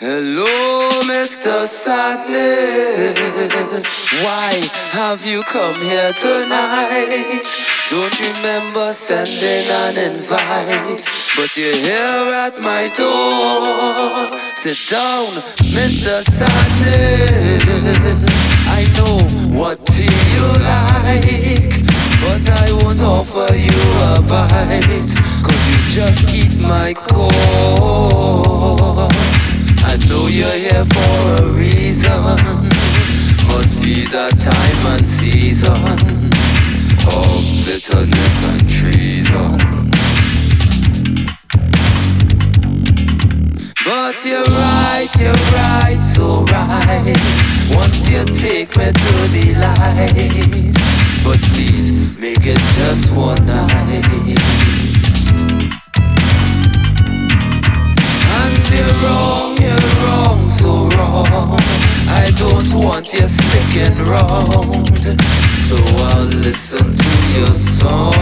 Hello, Mr. Sadness. Why have you come here tonight? Don't remember sending an invite, but you're here at my door. Sit down, Mr. Sadness. I know what tea you like, but I won't offer you a bite, cause you just eat my core. Here for a reason. Must be that time and season of bitterness and treason. But you're right, you're right, so right. Once you take me to the light, but please make it just one night. Want you sticking round, so I'll listen to your song.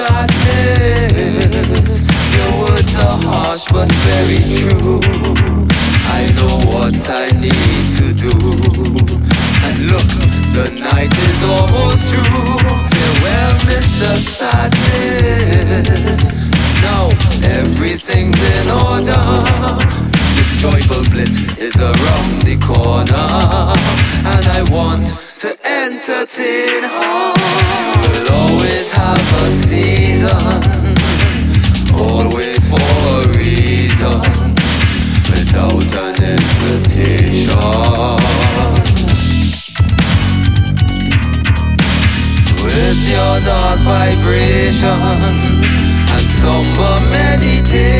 Sadness, your words are harsh but very true. I know what I need to do. And look, the night is almost through. Farewell, Mr. Sadness. Now everything's in order. This joyful bliss is around the corner, and I want entertain. Will always have a season, always for a reason, without an invitation. With your dark vibration and somber meditation,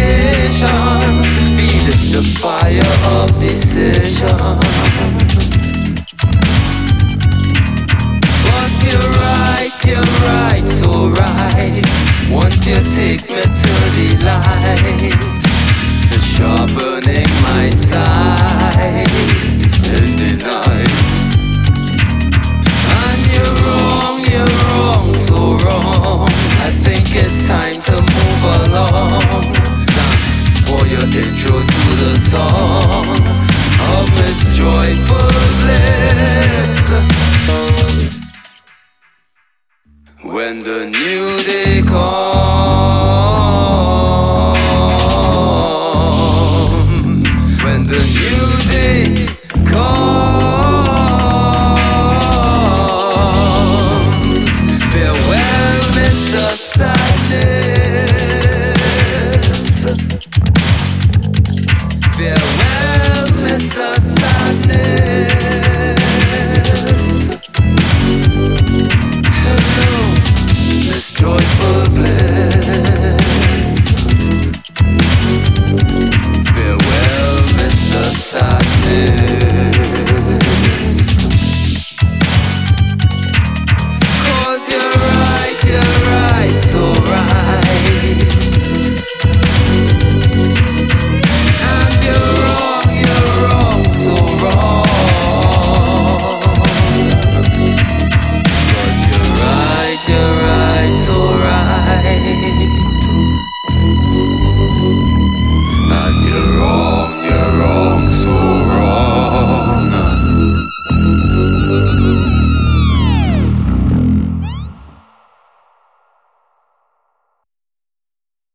Miss